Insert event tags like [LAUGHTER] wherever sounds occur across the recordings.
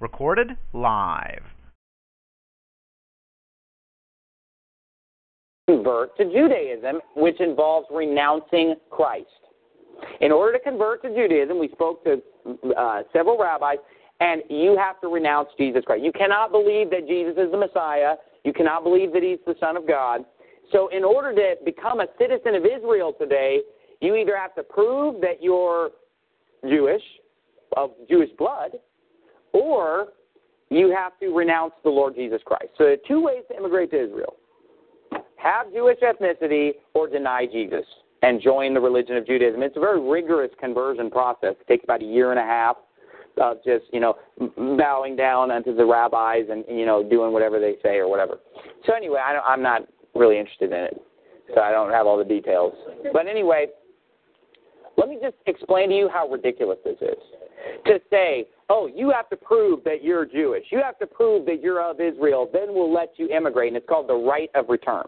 Recorded live. Convert to Judaism, which involves renouncing Christ. In order to convert to Judaism, we spoke to uh, several rabbis, and you have to renounce Jesus Christ. You cannot believe that Jesus is the Messiah. You cannot believe that he's the Son of God. So, in order to become a citizen of Israel today, you either have to prove that you're Jewish, of Jewish blood, or you have to renounce the Lord Jesus Christ. So, there are two ways to immigrate to Israel have Jewish ethnicity or deny Jesus and join the religion of Judaism. It's a very rigorous conversion process. It takes about a year and a half of just, you know, bowing down unto the rabbis and, you know, doing whatever they say or whatever. So, anyway, I don't, I'm not really interested in it. So, I don't have all the details. But anyway, let me just explain to you how ridiculous this is. To say, oh, you have to prove that you're Jewish, you have to prove that you're of Israel, then we'll let you immigrate. And it's called the right of return.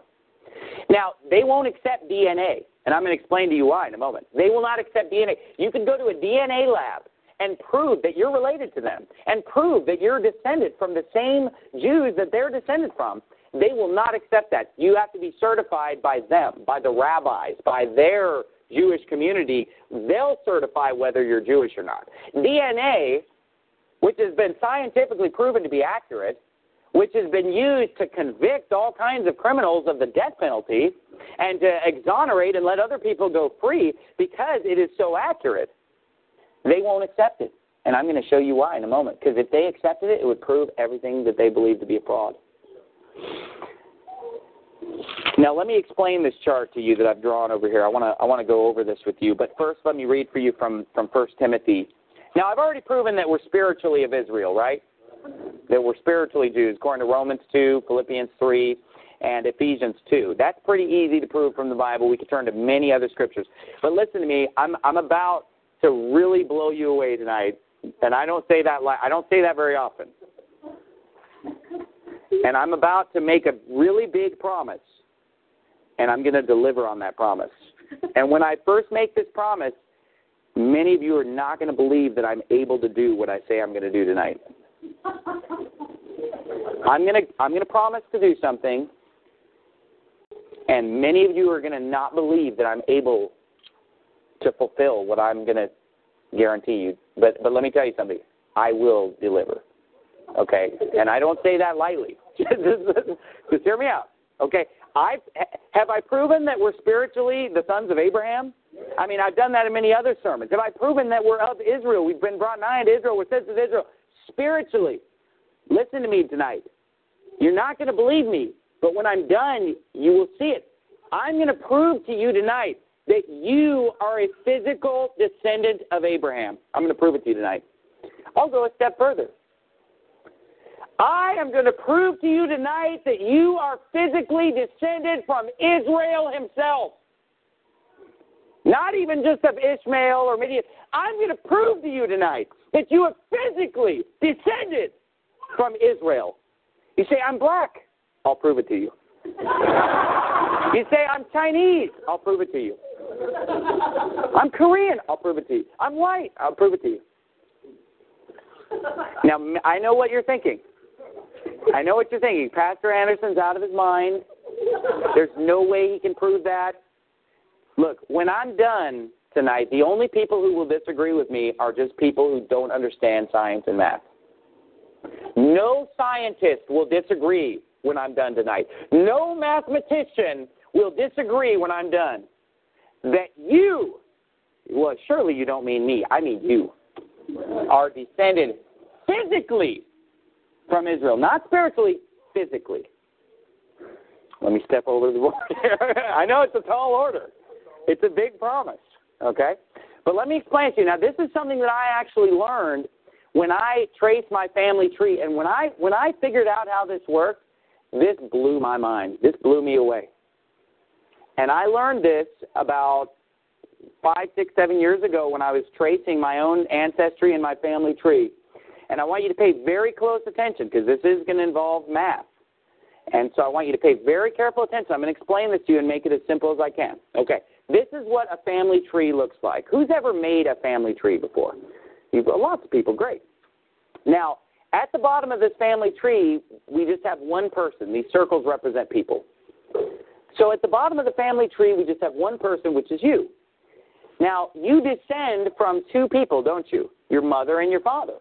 Now, they won't accept DNA, and I'm going to explain to you why in a moment. They will not accept DNA. You can go to a DNA lab and prove that you're related to them and prove that you're descended from the same Jews that they're descended from. They will not accept that. You have to be certified by them, by the rabbis, by their Jewish community. They'll certify whether you're Jewish or not. DNA, which has been scientifically proven to be accurate, which has been used to convict all kinds of criminals of the death penalty and to exonerate and let other people go free because it is so accurate, they won't accept it. And I'm going to show you why in a moment. Because if they accepted it, it would prove everything that they believe to be a fraud. Now, let me explain this chart to you that I've drawn over here. I want to I want to go over this with you, but first, let me read for you from from First Timothy. Now, I've already proven that we're spiritually of Israel, right? That we're spiritually Jews, according to Romans two, Philippians three, and Ephesians two. That's pretty easy to prove from the Bible. We could turn to many other scriptures, but listen to me. I'm I'm about to really blow you away tonight, and I don't say that li- I don't say that very often. And I'm about to make a really big promise, and I'm going to deliver on that promise. [LAUGHS] And when I first make this promise, many of you are not going to believe that I'm able to do what I say I'm going to do tonight. I'm going to I'm going to promise to do something, and many of you are going to not believe that I'm able to fulfill what I'm going to guarantee you. But but let me tell you something. I will deliver. Okay, and I don't say that lightly. [LAUGHS] just, hear me out. Okay, I have I proven that we're spiritually the sons of Abraham. I mean, I've done that in many other sermons. Have I proven that we're of Israel? We've been brought nigh to Israel. We're citizens of Israel spiritually. Listen to me tonight. You're not going to believe me, but when I'm done, you will see it. I'm going to prove to you tonight that you are a physical descendant of Abraham. I'm going to prove it to you tonight. I'll go a step further. I am going to prove to you tonight that you are physically descended from Israel himself. Not even just of Ishmael or Midian. I'm going to prove to you tonight that you are physically descended from Israel. You say, I'm black. I'll prove it to you. [LAUGHS] you say, I'm Chinese. I'll prove it to you. I'm Korean. I'll prove it to you. I'm white. I'll prove it to you. Now, I know what you're thinking. I know what you're thinking. Pastor Anderson's out of his mind. There's no way he can prove that. Look, when I'm done tonight, the only people who will disagree with me are just people who don't understand science and math. No scientist will disagree when I'm done tonight. No mathematician will disagree when I'm done. That you, well, surely you don't mean me, I mean you, are descended physically from Israel. Not spiritually, physically. Let me step over the board [LAUGHS] I know it's a tall order. It's a big promise. Okay? But let me explain to you. Now this is something that I actually learned when I traced my family tree and when I when I figured out how this worked, this blew my mind. This blew me away. And I learned this about five, six, seven years ago when I was tracing my own ancestry and my family tree. And I want you to pay very close attention because this is going to involve math. And so I want you to pay very careful attention. I'm going to explain this to you and make it as simple as I can. Okay. This is what a family tree looks like. Who's ever made a family tree before? You've, lots of people. Great. Now, at the bottom of this family tree, we just have one person. These circles represent people. So at the bottom of the family tree, we just have one person, which is you. Now, you descend from two people, don't you? Your mother and your father.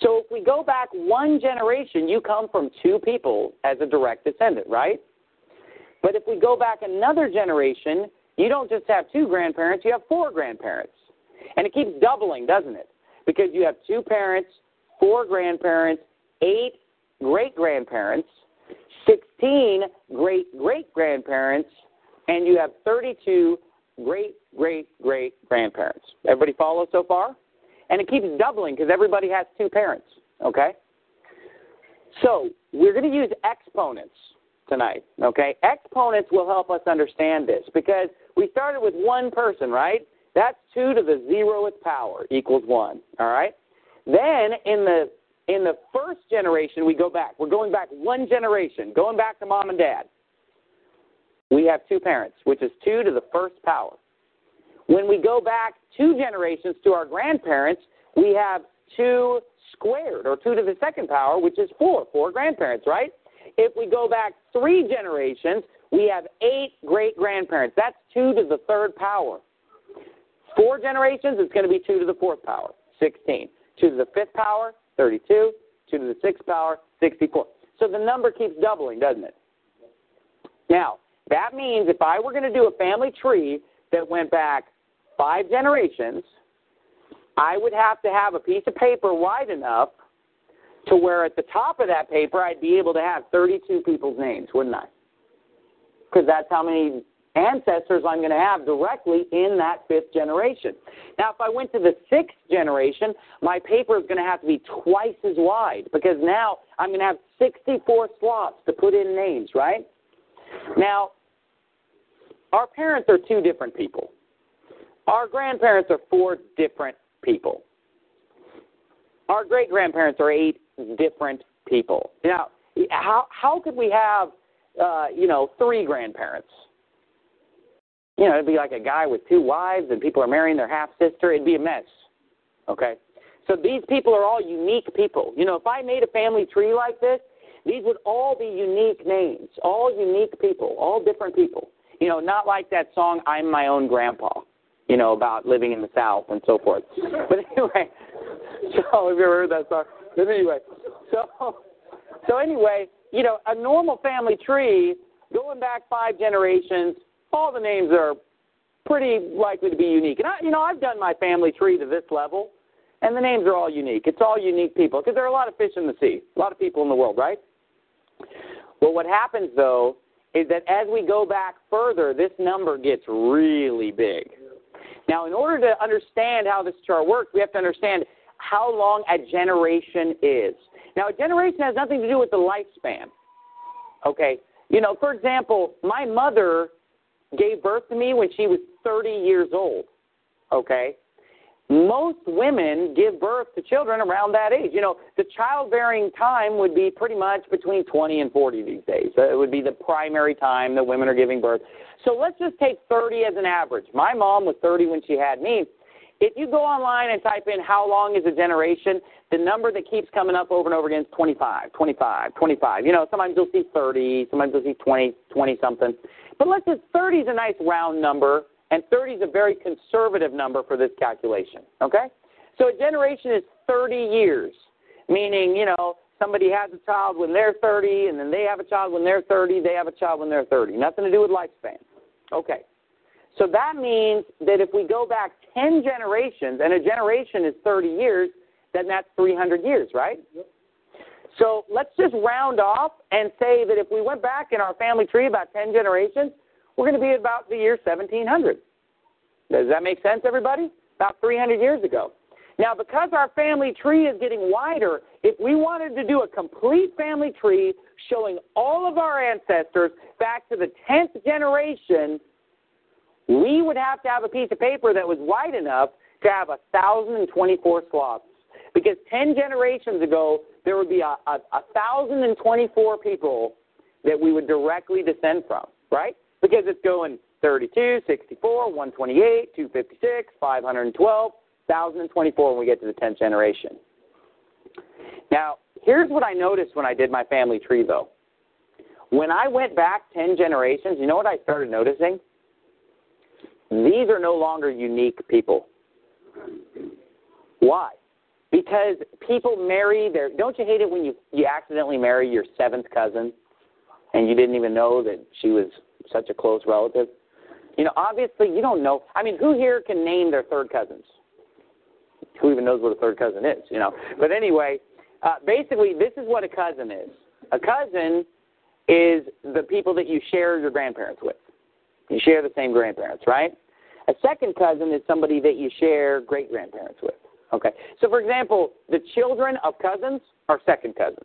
So if we go back one generation, you come from two people as a direct descendant, right? But if we go back another generation, you don't just have two grandparents, you have four grandparents. And it keeps doubling, doesn't it? Because you have two parents, four grandparents, eight great grandparents, 16 great great grandparents, and you have 32 great great great grandparents. Everybody follow so far? And it keeps doubling because everybody has two parents, okay? So we're going to use exponents tonight, okay? Exponents will help us understand this because we started with one person, right? That's 2 to the zeroth power equals 1, all right? Then in the in the first generation we go back. We're going back one generation, going back to mom and dad. We have two parents, which is 2 to the first power. When we go back two generations to our grandparents, we have 2 squared, or 2 to the second power, which is 4, four grandparents, right? If we go back three generations, we have eight great grandparents. That's 2 to the third power. Four generations, it's going to be 2 to the fourth power, 16. 2 to the fifth power, 32. 2 to the sixth power, 64. So the number keeps doubling, doesn't it? Now, that means if I were going to do a family tree that went back five generations, I would have to have a piece of paper wide enough to where at the top of that paper I'd be able to have 32 people's names, wouldn't I? Because that's how many ancestors I'm going to have directly in that fifth generation. Now, if I went to the sixth generation, my paper is going to have to be twice as wide because now I'm going to have 64 slots to put in names, right? Now, our parents are two different people. Our grandparents are four different people. Our great grandparents are eight different people. Now, how how could we have uh, you know three grandparents? You know, it'd be like a guy with two wives, and people are marrying their half sister. It'd be a mess. Okay, so these people are all unique people. You know, if I made a family tree like this, these would all be unique names, all unique people, all different people. You know, not like that song "I'm My Own Grandpa." You know, about living in the South and so forth. But [LAUGHS] anyway, so have you ever heard that song? But anyway, so so anyway, you know, a normal family tree going back five generations, all the names are pretty likely to be unique. And I, you know, I've done my family tree to this level, and the names are all unique. It's all unique people because there are a lot of fish in the sea, a lot of people in the world, right? Well, what happens though is that as we go back further, this number gets really big. Now, in order to understand how this chart works, we have to understand how long a generation is. Now, a generation has nothing to do with the lifespan. Okay? You know, for example, my mother gave birth to me when she was 30 years old. Okay? Most women give birth to children around that age. You know, the childbearing time would be pretty much between 20 and 40 these days. It would be the primary time that women are giving birth. So let's just take 30 as an average. My mom was 30 when she had me. If you go online and type in how long is a generation, the number that keeps coming up over and over again is 25, 25, 25. You know, sometimes you'll see 30, sometimes you'll see 20, 20 something. But let's just 30 is a nice round number, and 30 is a very conservative number for this calculation. Okay? So a generation is 30 years, meaning, you know, somebody has a child when they're 30, and then they have a child when they're 30, they have a child when they're 30. Nothing to do with lifespan. Okay. So that means that if we go back 10 generations, and a generation is 30 years, then that's 300 years, right? Yep. So let's just round off and say that if we went back in our family tree about 10 generations, we're going to be about the year 1700. Does that make sense, everybody? About 300 years ago. Now, because our family tree is getting wider, if we wanted to do a complete family tree showing all of our ancestors back to the 10th generation, we would have to have a piece of paper that was wide enough to have 1,024 slots. Because 10 generations ago, there would be a, a, 1,024 people that we would directly descend from, right? Because it's going 32, 64, 128, 256, 512, 1,024 when we get to the 10th generation. Now, here's what I noticed when I did my family tree, though. When I went back 10 generations, you know what I started noticing? These are no longer unique people. Why? Because people marry their. Don't you hate it when you you accidentally marry your seventh cousin, and you didn't even know that she was such a close relative? You know, obviously you don't know. I mean, who here can name their third cousins? Who even knows what a third cousin is? You know. But anyway, uh, basically, this is what a cousin is. A cousin is the people that you share your grandparents with. You share the same grandparents, right? A second cousin is somebody that you share great grandparents with. Okay. So, for example, the children of cousins are second cousins.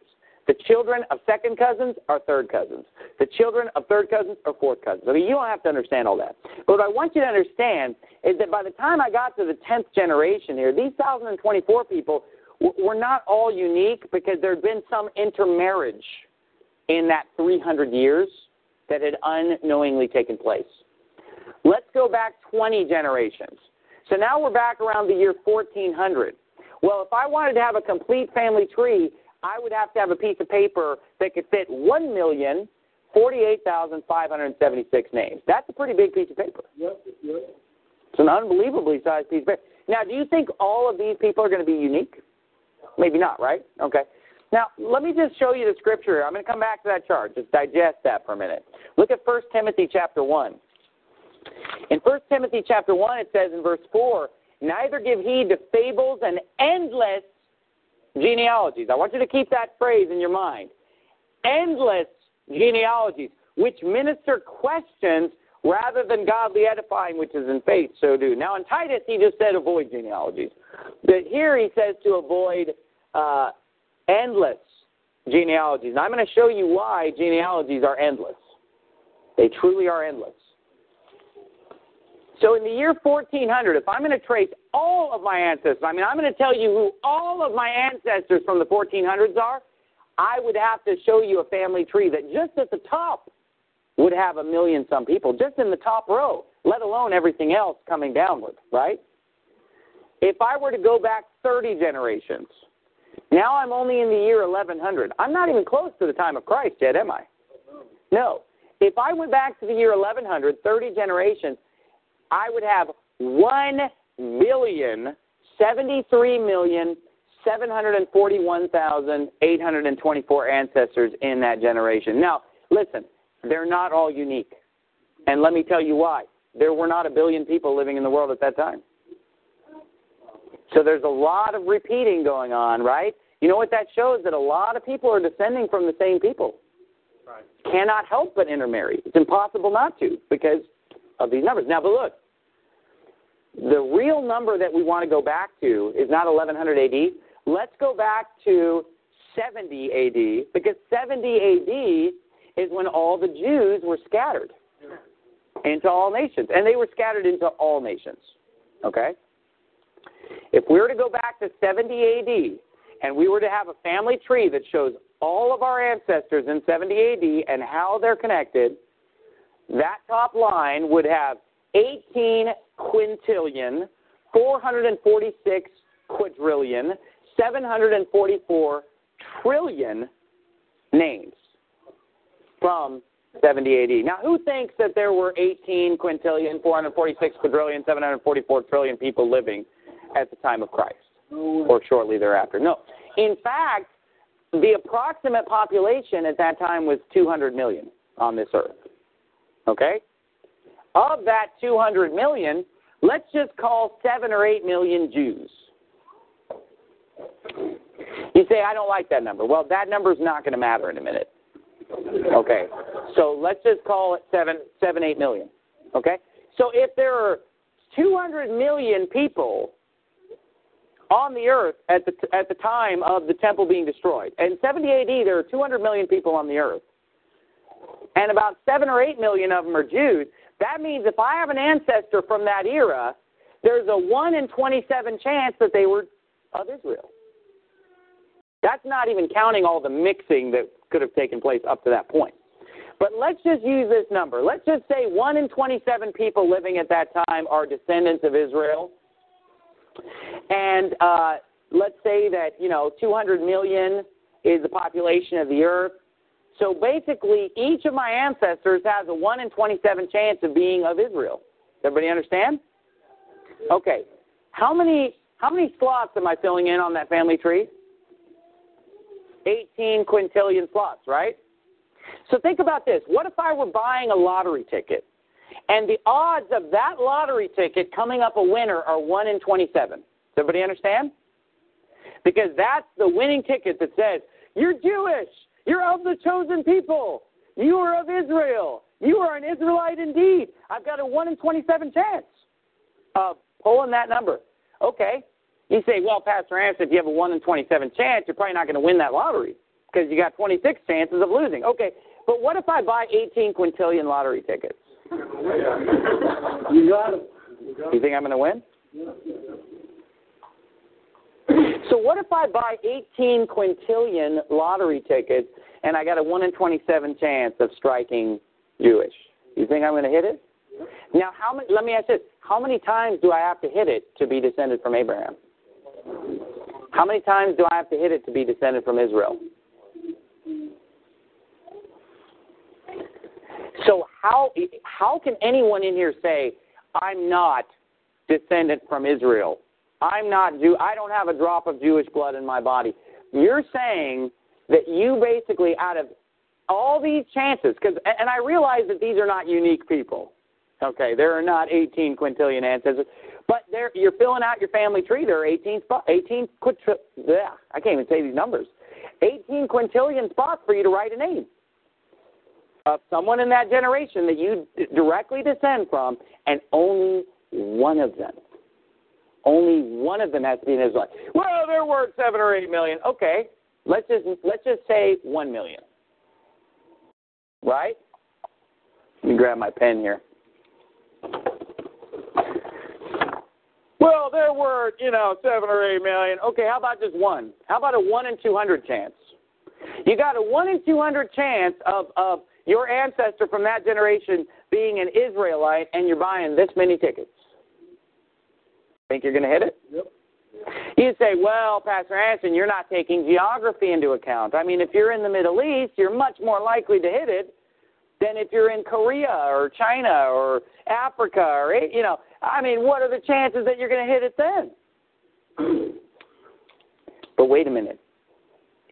The children of second cousins are third cousins. The children of third cousins are fourth cousins. I mean, you don't have to understand all that. But what I want you to understand is that by the time I got to the 10th generation here, these 1,024 people were not all unique because there had been some intermarriage in that 300 years that had unknowingly taken place. Let's go back 20 generations. So now we're back around the year 1400. Well, if I wanted to have a complete family tree, I would have to have a piece of paper that could fit 1,048,576 names. That's a pretty big piece of paper. Yep, yep. It's an unbelievably sized piece of paper. Now, do you think all of these people are going to be unique? Maybe not, right? Okay. Now, let me just show you the scripture. I'm going to come back to that chart. Just digest that for a minute. Look at 1 Timothy chapter 1. In 1 Timothy chapter 1, it says in verse 4, Neither give heed to fables and endless genealogies. I want you to keep that phrase in your mind. Endless genealogies, which minister questions rather than godly edifying, which is in faith, so do. Now, in Titus, he just said avoid genealogies. But here he says to avoid uh, endless genealogies. And I'm going to show you why genealogies are endless. They truly are endless. So in the year 1400, if I'm going to trace all of my ancestors, I mean, I'm going to tell you who all of my ancestors from the 1400s are, I would have to show you a family tree that just at the top would have a million some people, just in the top row, let alone everything else coming downward, right? If I were to go back 30 generations, now I'm only in the year 1100. I'm not even close to the time of Christ yet, am I? No. If I went back to the year 1100, 30 generations, I would have 1 billion 73 million 741,824 ancestors in that generation. Now, listen, they're not all unique. And let me tell you why. There were not a billion people living in the world at that time. So there's a lot of repeating going on, right? You know what that shows? That a lot of people are descending from the same people. Right. Cannot help but intermarry. It's impossible not to because of these numbers. Now, but look, the real number that we want to go back to is not 1100 AD. Let's go back to 70 AD because 70 AD is when all the Jews were scattered into all nations. And they were scattered into all nations. Okay? If we were to go back to 70 AD and we were to have a family tree that shows all of our ancestors in 70 AD and how they're connected, that top line would have 18 quintillion, 446 quadrillion, 744 trillion names from 70 AD. Now, who thinks that there were 18 quintillion, 446 quadrillion, 744 trillion people living at the time of Christ or shortly thereafter? No. In fact, the approximate population at that time was 200 million on this earth. Okay? Of that 200 million, let's just call 7 or 8 million Jews. You say, I don't like that number. Well, that number is not going to matter in a minute. Okay. So let's just call it 7, 7, 8 million. Okay? So if there are 200 million people on the earth at the, at the time of the temple being destroyed, in 70 AD, there are 200 million people on the earth, and about 7 or 8 million of them are Jews. That means if I have an ancestor from that era, there's a 1 in 27 chance that they were of Israel. That's not even counting all the mixing that could have taken place up to that point. But let's just use this number. Let's just say 1 in 27 people living at that time are descendants of Israel. And uh, let's say that, you know, 200 million is the population of the earth. So basically, each of my ancestors has a 1 in 27 chance of being of Israel. Everybody understand? Okay. How many how many slots am I filling in on that family tree? 18 quintillion slots, right? So think about this. What if I were buying a lottery ticket and the odds of that lottery ticket coming up a winner are 1 in 27? Does everybody understand? Because that's the winning ticket that says, You're Jewish. You're of the chosen people. You are of Israel. You are an Israelite indeed. I've got a 1 in 27 chance of pulling that number. Okay. You say, well, Pastor Anderson, if you have a 1 in 27 chance, you're probably not going to win that lottery because you got 26 chances of losing. Okay. But what if I buy 18 quintillion lottery tickets? [LAUGHS] You got it. You think I'm going to win? So what if I buy 18 quintillion lottery tickets and I got a 1 in 27 chance of striking Jewish? You think I'm going to hit it? Now, how many? Let me ask this: How many times do I have to hit it to be descended from Abraham? How many times do I have to hit it to be descended from Israel? So how how can anyone in here say I'm not descended from Israel? I'm not Jew. I don't have a drop of Jewish blood in my body. You're saying that you basically, out of all these chances, because and I realize that these are not unique people. Okay, there are not 18 quintillion ancestors, but there you're filling out your family tree. There are 18 spots, 18 quintil. Yeah, I can't even say these numbers. 18 quintillion spots for you to write a name of someone in that generation that you directly descend from, and only one of them only one of them has to be an Israelite. Well, there were seven or eight million. Okay, let's just let's just say one million. Right? Let me grab my pen here. Well, there were, you know, seven or eight million. Okay, how about just one? How about a one in two hundred chance? You got a one in two hundred chance of of your ancestor from that generation being an Israelite, and you're buying this many tickets. Think you're going to hit it? Yep. You say, well, Pastor Anderson, you're not taking geography into account. I mean, if you're in the Middle East, you're much more likely to hit it than if you're in Korea or China or Africa or, you know, I mean, what are the chances that you're going to hit it then? [CLEARS THROAT] but wait a minute.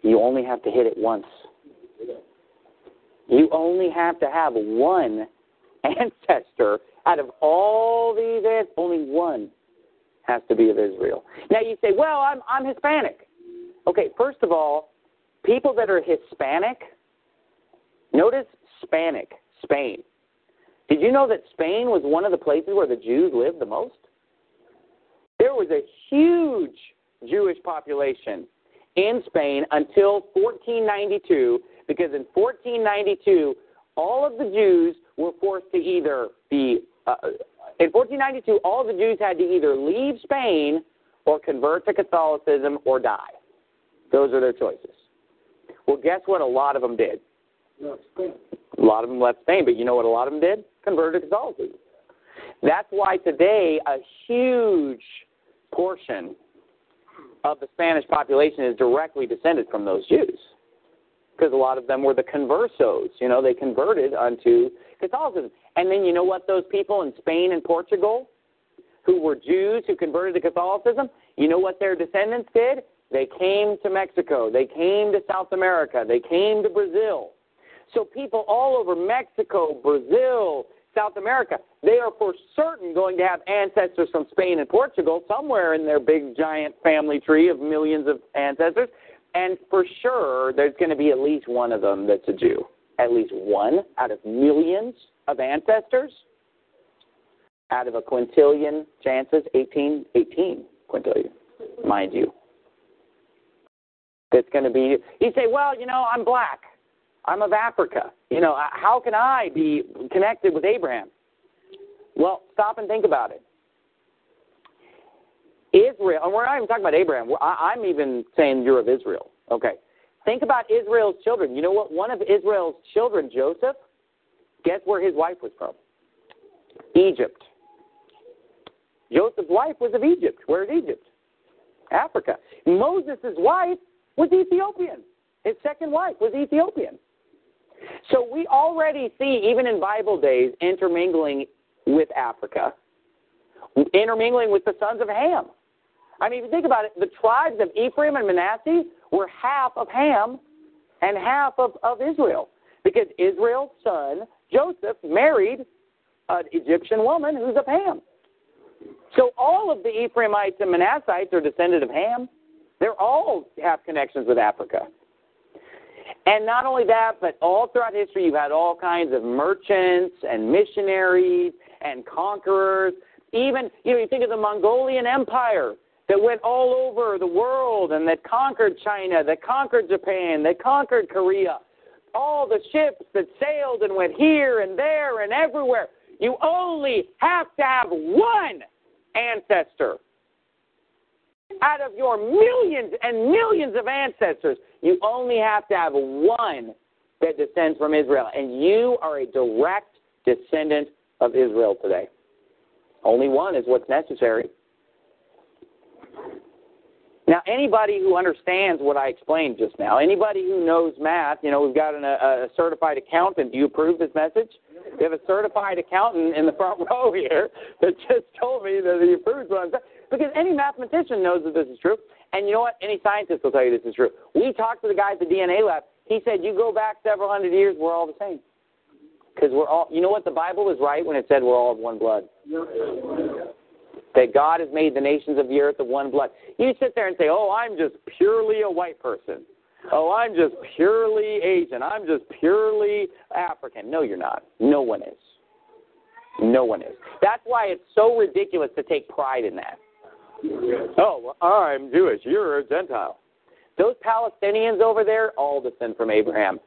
You only have to hit it once. You only have to have one [LAUGHS] ancestor out of all these, only one has to be of Israel. Now you say, well, I'm, I'm Hispanic. Okay, first of all, people that are Hispanic, notice Hispanic, Spain. Did you know that Spain was one of the places where the Jews lived the most? There was a huge Jewish population in Spain until 1492, because in 1492, all of the Jews were forced to either be uh, in 1492, all the Jews had to either leave Spain or convert to Catholicism or die. Those are their choices. Well, guess what? A lot of them did. A lot of them left Spain, but you know what a lot of them did? Converted to Catholicism. That's why today a huge portion of the Spanish population is directly descended from those Jews. Because a lot of them were the conversos. You know, they converted unto Catholicism. And then you know what those people in Spain and Portugal who were Jews who converted to Catholicism, you know what their descendants did? They came to Mexico. They came to South America. They came to Brazil. So people all over Mexico, Brazil, South America, they are for certain going to have ancestors from Spain and Portugal somewhere in their big giant family tree of millions of ancestors. And for sure, there's going to be at least one of them that's a Jew. At least one out of millions of ancestors out of a quintillion chances, 18, 18 quintillion, mind you. That's going to be, you say, well, you know, I'm black. I'm of Africa. You know, how can I be connected with Abraham? Well, stop and think about it. Israel, and we're not even talking about Abraham. I'm even saying you're of Israel. Okay. Think about Israel's children. You know what? One of Israel's children, Joseph, Guess where his wife was from? Egypt. Joseph's wife was of Egypt. Where is Egypt? Africa. Moses' wife was Ethiopian. His second wife was Ethiopian. So we already see, even in Bible days, intermingling with Africa, intermingling with the sons of Ham. I mean, if you think about it, the tribes of Ephraim and Manasseh were half of Ham and half of, of Israel. Because Israel's son, Joseph, married an Egyptian woman who's of Ham. So all of the Ephraimites and Manassites are descended of Ham. They're all have connections with Africa. And not only that, but all throughout history, you've had all kinds of merchants and missionaries and conquerors. Even, you know, you think of the Mongolian Empire that went all over the world and that conquered China, that conquered Japan, that conquered Korea. All the ships that sailed and went here and there and everywhere. You only have to have one ancestor out of your millions and millions of ancestors, you only have to have one that descends from Israel. And you are a direct descendant of Israel today. Only one is what's necessary. Now, anybody who understands what I explained just now, anybody who knows math, you know, we've got an, a, a certified accountant. Do you approve this message? We have a certified accountant in the front [LAUGHS] row here that just told me that he approves what I'm saying. Because any mathematician knows that this is true. And you know what? Any scientist will tell you this is true. We talked to the guy at the DNA lab. He said, you go back several hundred years, we're all the same. Because we're all, you know what? The Bible was right when it said we're all of one blood. That God has made the nations of the earth of one blood. You sit there and say, oh, I'm just purely a white person. Oh, I'm just purely Asian. I'm just purely African. No, you're not. No one is. No one is. That's why it's so ridiculous to take pride in that. Oh, well, I'm Jewish. You're a Gentile. Those Palestinians over there all descend from Abraham.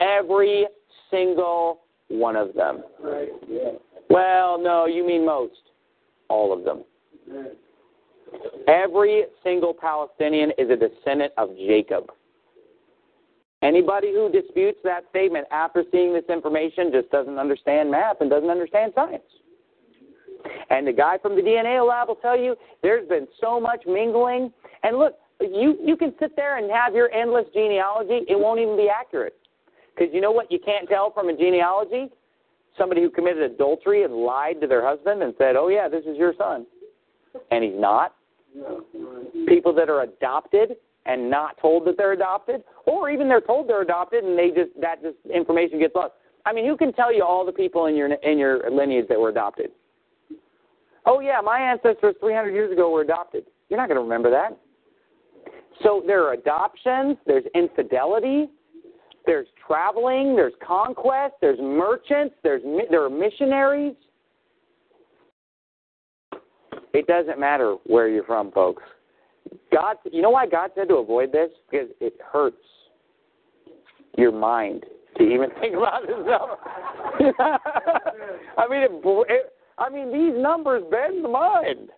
Every single one of them. Well, no, you mean most. All of them. Every single Palestinian is a descendant of Jacob. Anybody who disputes that statement after seeing this information just doesn't understand math and doesn't understand science. And the guy from the DNA lab will tell you there's been so much mingling. And look, you, you can sit there and have your endless genealogy, it won't even be accurate. Because you know what you can't tell from a genealogy? Somebody who committed adultery and lied to their husband and said, oh, yeah, this is your son. And he's not. People that are adopted and not told that they're adopted, or even they're told they're adopted and they just that just information gets lost. I mean, who can tell you all the people in your in your lineage that were adopted? Oh yeah, my ancestors 300 years ago were adopted. You're not going to remember that. So there are adoptions, there's infidelity, there's traveling, there's conquest, there's merchants, there's there are missionaries. It doesn't matter where you're from, folks. God, you know why God said to avoid this? Because it hurts your mind to even [LAUGHS] think about this number. [LAUGHS] I mean, it, it, I mean, these numbers bend the mind.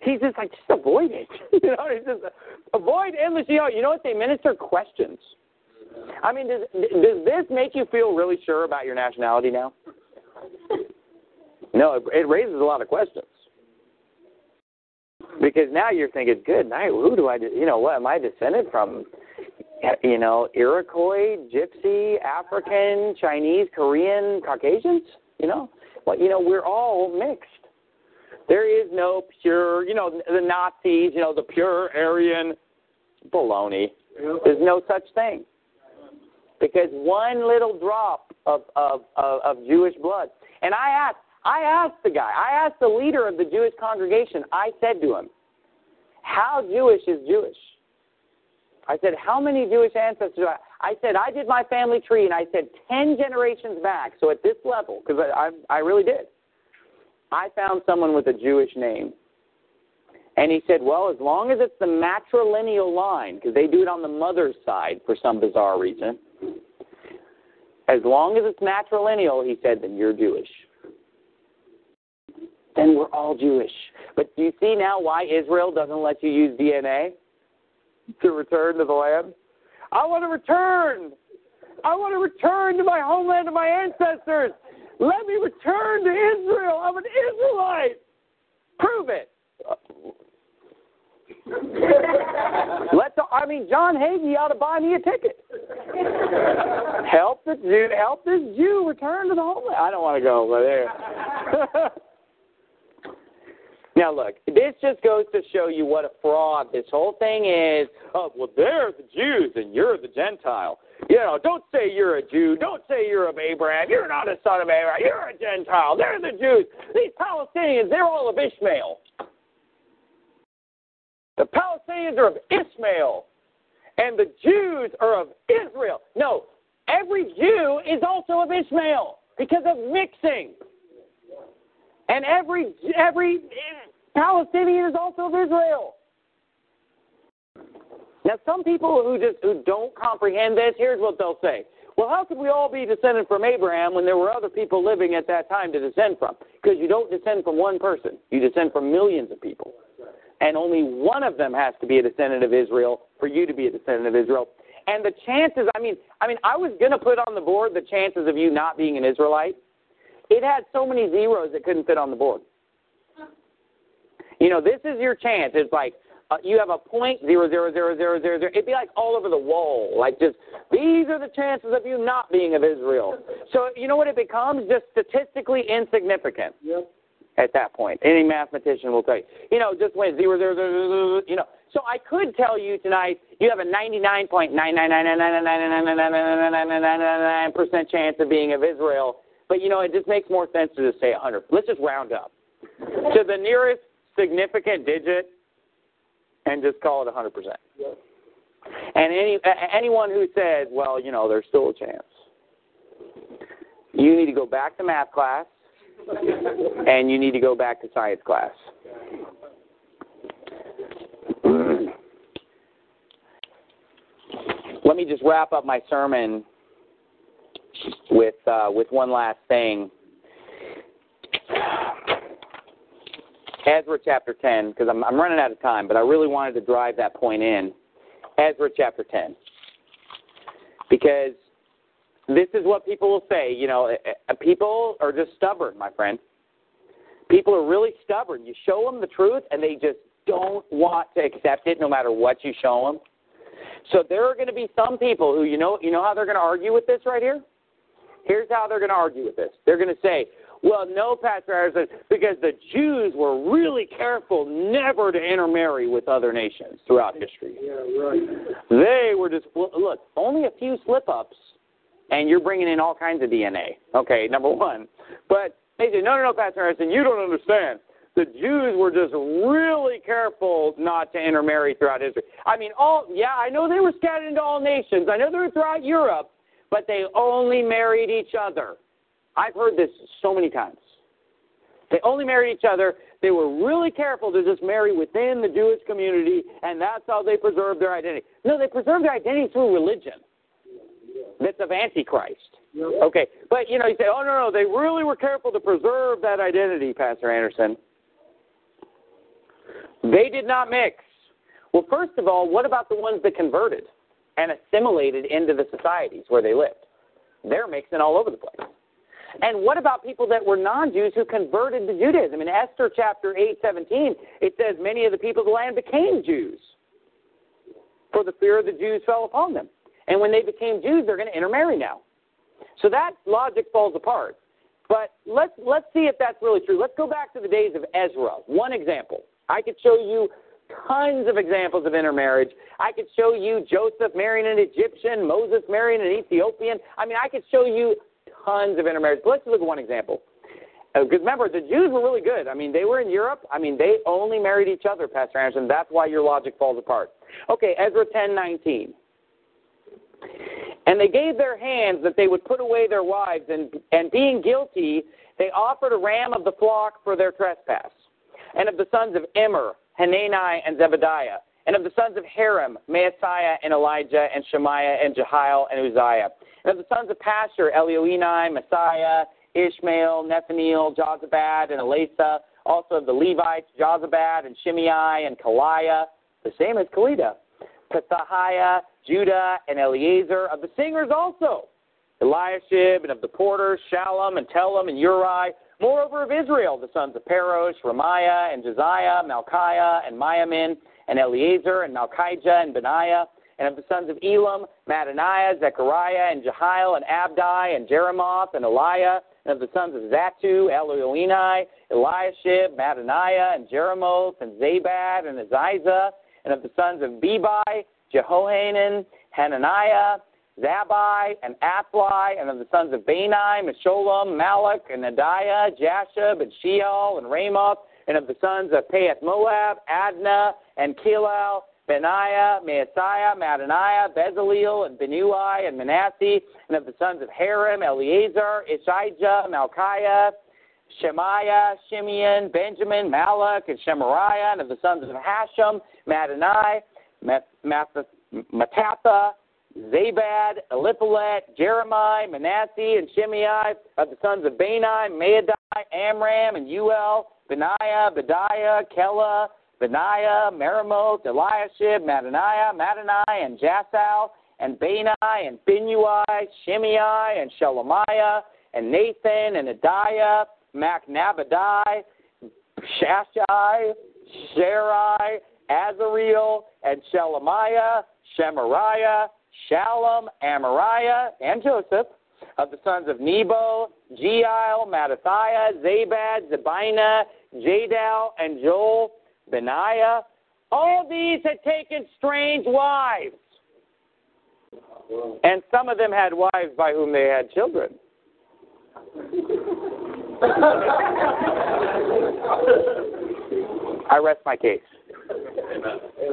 He's just like, just avoid it. [LAUGHS] you know, just avoid endless. You know, you know what? They minister questions. I mean, does does this make you feel really sure about your nationality now? [LAUGHS] No, it, it raises a lot of questions because now you're thinking, good night. Who do I? You know, what am I descended from? You know, Iroquois, Gypsy, African, Chinese, Korean, Caucasians. You know, well, you know, we're all mixed. There is no pure, you know, the Nazis, you know, the pure Aryan baloney. There's no such thing. Because one little drop of, of, of, of Jewish blood. And I asked, I asked the guy, I asked the leader of the Jewish congregation, I said to him, How Jewish is Jewish? I said, How many Jewish ancestors do I I said, I did my family tree, and I said 10 generations back, so at this level, because I, I, I really did, I found someone with a Jewish name. And he said, Well, as long as it's the matrilineal line, because they do it on the mother's side for some bizarre reason, as long as it's matrilineal, he said, then you're Jewish then we're all Jewish. But do you see now why Israel doesn't let you use DNA to return to the land? I want to return. I want to return to my homeland to my ancestors. Let me return to Israel. I'm an Israelite. Prove it. [LAUGHS] I mean, John Hagee ought to buy me a ticket. help the Jew, help this Jew return to the homeland. I don't want to go over there. [LAUGHS] now, look, this just goes to show you what a fraud this whole thing is. Oh, well, they're the Jews and you're the Gentile. You know, don't say you're a Jew. Don't say you're of Abraham. You're not a son of Abraham. You're a Gentile. They're the Jews. These Palestinians, they're all of Ishmael. The Palestinians are of Ishmael, and the Jews are of Israel. No, every Jew is also of Ishmael because of mixing. And every every Palestinian is also of Israel. Now, some people who just who don't comprehend this, here's what they'll say: Well, how could we all be descended from Abraham when there were other people living at that time to descend from? Because you don't descend from one person; you descend from millions of people, and only one of them has to be a descendant of Israel for you to be a descendant of Israel. And the chances, I mean, I mean, I was going to put on the board the chances of you not being an Israelite. It had so many zeros it couldn't fit on the board. You know, this is your chance. It's like uh, you have a point zero zero zero zero zero zero. It'd be like all over the wall, like just these are the chances of you not being of Israel. So you know what it becomes? Just statistically insignificant. Yep at that point. Any mathematician will tell you. You know, just went zero, zero, zero, zero, zero, you know. So I could tell you tonight you have a 99.99999999999999999% chance of being of Israel, but you know, it just makes more sense to just say 100. Let's just round up to the nearest significant digit and just call it 100%. Yep. And any anyone who says, well, you know, there's still a chance. You need to go back to math class and you need to go back to science class. Let me just wrap up my sermon with uh, with one last thing. Ezra chapter 10, because I'm, I'm running out of time, but I really wanted to drive that point in. Ezra chapter 10. Because this is what people will say. You know, eh, eh, eh, people are just stubborn, my friend. People are really stubborn. You show them the truth, and they just don't want to accept it no matter what you show them. So there are going to be some people who, you know, you know how they're going to argue with this right here? Here's how they're going to argue with this. They're going to say, well, no, Pastor Anderson, because the Jews were really careful never to intermarry with other nations throughout history. Yeah, right. They were just, look, only a few slip ups, and you're bringing in all kinds of DNA. Okay, number one. But they say, no, no, no, Pastor Anderson, you don't understand. The Jews were just really careful not to intermarry throughout history. I mean, all, yeah, I know they were scattered into all nations. I know they were throughout Europe, but they only married each other. I've heard this so many times. They only married each other. They were really careful to just marry within the Jewish community, and that's how they preserved their identity. No, they preserved their identity through religion. That's of Antichrist. Okay, but you know, you say, oh no, no, they really were careful to preserve that identity, Pastor Anderson. They did not mix. Well, first of all, what about the ones that converted and assimilated into the societies where they lived? They're mixing all over the place. And what about people that were non-Jews who converted to Judaism? In Esther chapter 8, 17, it says many of the people of the land became Jews. For the fear of the Jews fell upon them. And when they became Jews, they're going to intermarry now. So that logic falls apart. But let's let's see if that's really true. Let's go back to the days of Ezra. One example. I could show you tons of examples of intermarriage. I could show you Joseph marrying an Egyptian, Moses marrying an Ethiopian. I mean, I could show you tons of intermarriage. But let's look at one example. Because uh, remember, the Jews were really good. I mean, they were in Europe. I mean, they only married each other, Pastor Anderson. That's why your logic falls apart. Okay, Ezra 10:19. And they gave their hands that they would put away their wives, and, and being guilty, they offered a ram of the flock for their trespass. And of the sons of Immer, Hanani and Zebadiah. And of the sons of Harim, Maaseiah and Elijah, and Shemaiah and Jehiel and Uzziah. And of the sons of Pashur, Elioenai, Maaseiah, Ishmael, Nethaneel, Jozabad, and Elasah. Also of the Levites, Jozabad and Shimei and Kelaiah, the same as Kelita. Pethahiah, Judah, and Eliezer. Of the singers also, Eliashib, and of the porters, Shallum, and Telem, and Uri. Moreover, of Israel, the sons of Parosh, Ramiah, and Jeziah, Malchiah, and Miamin, and Eleazar, and Malchijah, and Benaiah. And of the sons of Elam, Mattaniah, Zechariah, and Jehiel, and Abdi, and Jeremoth, and Eliah. And of the sons of Zattu, Elioenai, Eliashib, Mattaniah, and Jeremoth, and Zabad, and Aziza. And of the sons of Bebai, Jehohanan, Hananiah, Zabbai, and Athlai, and of the sons of Bani, Meshullam, Malluch, and Adaiah, Jashub, and Sheal, and Ramoth, and of the sons of Paeth Moab, Adna, and Chelal, Benaiah, Maaseiah, Mattaniah, Bezaleel, and Binnui, and Manasseh, and of the sons of Harim, Eliezer, Ishijah, Malchiah, Shemaiah, Shimeon, Benjamin, Malluch, and Shemariah, and of the sons of Hashum, Mattenai, Mattathah, Zabad, Eliphelet, Jeremiah, Manasseh, and Shimei, of the sons of Bani, Maadai, Amram, and Uel, Benaiah, Bedeiah, Kela, Benaiah, Meremoth, Eliashib, Mattaniah, Mattenai, and Jasal, and Bani, and Binnui, Shimei, and Shelemiah, and Nathan, and Adaiah, Machnadebai, Shashai, Sharai, Azareel, and Shelemiah, Shemariah, Shallum, Amariah, and Joseph, of the sons of Nebo, Jeiel, Mattithiah, Zabad, Zebina, Jadal, and Joel, Benaiah. All these had taken strange wives. And some of them had wives by whom they had children. [LAUGHS] I rest my case.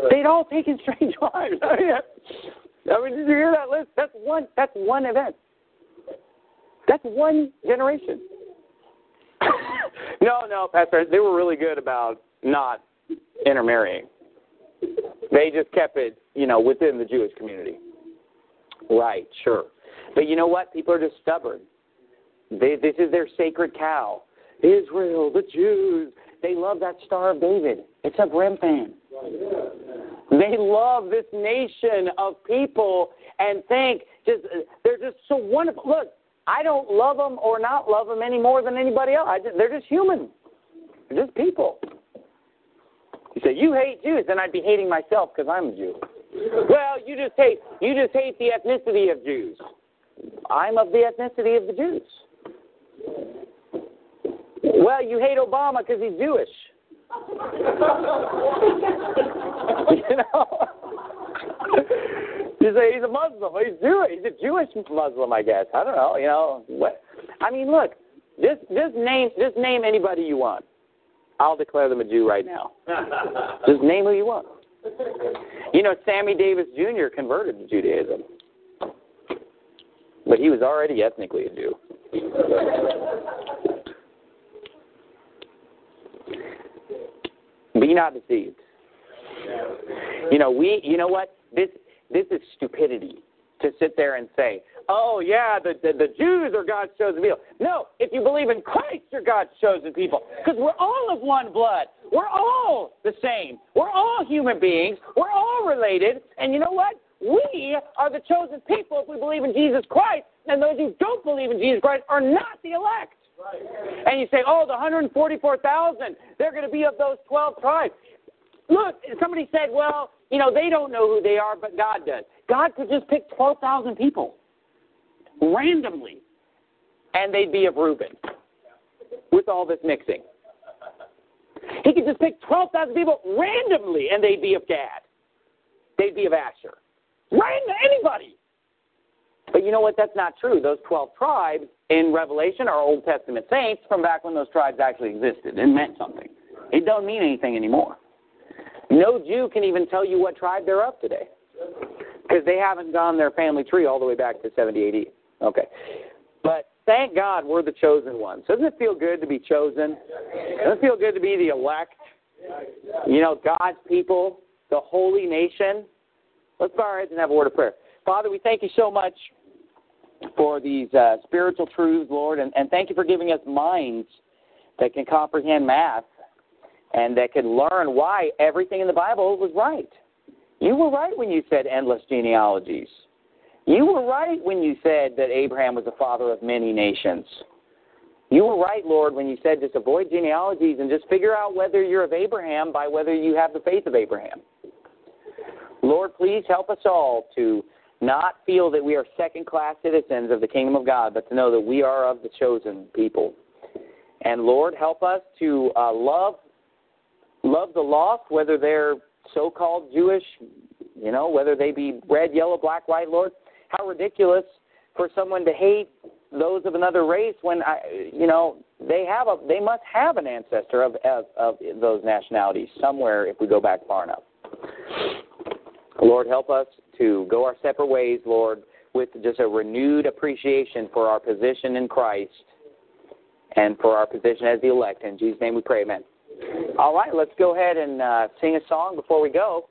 They'd all taken strange [LAUGHS] wives. I mean, did you hear that list? That's one. That's one event. That's one generation. no, no, Pastor. They were really good about not intermarrying. They just kept it, you know, within the Jewish community. Right, sure. But you know what? People are just stubborn. They, this is their sacred cow. Israel, the Jews. They love that Star of David. It's a Brim fan. They love this nation of people and think just they're just so wonderful. Look, I don't love them or not love them any more than anybody else. I just, they're just human. They're just people. You say you hate Jews, then I'd be hating myself because I'm a Jew. Well, you just hate you just hate the ethnicity of Jews. I'm of the ethnicity of the Jews. Well, you hate Obama because he's Jewish. [LAUGHS] you know? [LAUGHS] you say he's a Muslim. He's Jewish. He's a Jewish Muslim, I guess. I don't know. You know what? I mean, look. Just just name just name anybody you want. I'll declare them a Jew right now. just name who you want. You know, Sammy Davis Jr. converted to Judaism, but he was already ethnically a Jew. Be not deceived. You know, we you know what? This this is stupidity to sit there and say, Oh yeah, the, the, the Jews are God's chosen people. No, if you believe in Christ, you're God's chosen people. Because we're all of one blood. We're all the same. We're all human beings. We're all related. And you know what? We are the chosen people if we believe in Jesus Christ. And those who don't believe in Jesus Christ are not the elect. And you say, oh, the 144,000, they're going to be of those 12 tribes. Look, somebody said, well, you know, they don't know who they are, but God does. God could just pick 12,000 people randomly, and they'd be of Reuben with all this mixing. He could just pick 12,000 people randomly, and they'd be of Gad. They'd be of Asher. Random, anybody. But you know what? That's not true. Those 12 tribes in Revelation are Old Testament saints from back when those tribes actually existed and meant something. It don't mean anything anymore. No Jew can even tell you what tribe they're of today because they haven't gone their family tree all the way back to 70 AD. Okay. But thank God we're the chosen ones. Doesn't it feel good to be chosen? Doesn't it feel good to be the elect? You know, God's people, the holy nation. Let's bow our heads and have a word of prayer. Father, we thank you so much for these uh, spiritual truths, Lord, and, and thank you for giving us minds that can comprehend math and that can learn why everything in the Bible was right. You were right when you said endless genealogies. You were right when you said that Abraham was the father of many nations. You were right, Lord, when you said just avoid genealogies and just figure out whether you're of Abraham by whether you have the faith of Abraham. Lord, please help us all to not feel that we are second class citizens of the kingdom of God, but to know that we are of the chosen people. And Lord, help us to uh, love love the lost, whether they're so called Jewish, you know, whether they be red, yellow, black, white, Lord. How ridiculous for someone to hate those of another race when I you know, they have a they must have an ancestor of of, of those nationalities somewhere if we go back far enough. Lord, help us to go our separate ways, Lord, with just a renewed appreciation for our position in Christ and for our position as the elect. In Jesus' name we pray, amen. All right, let's go ahead and uh, sing a song before we go.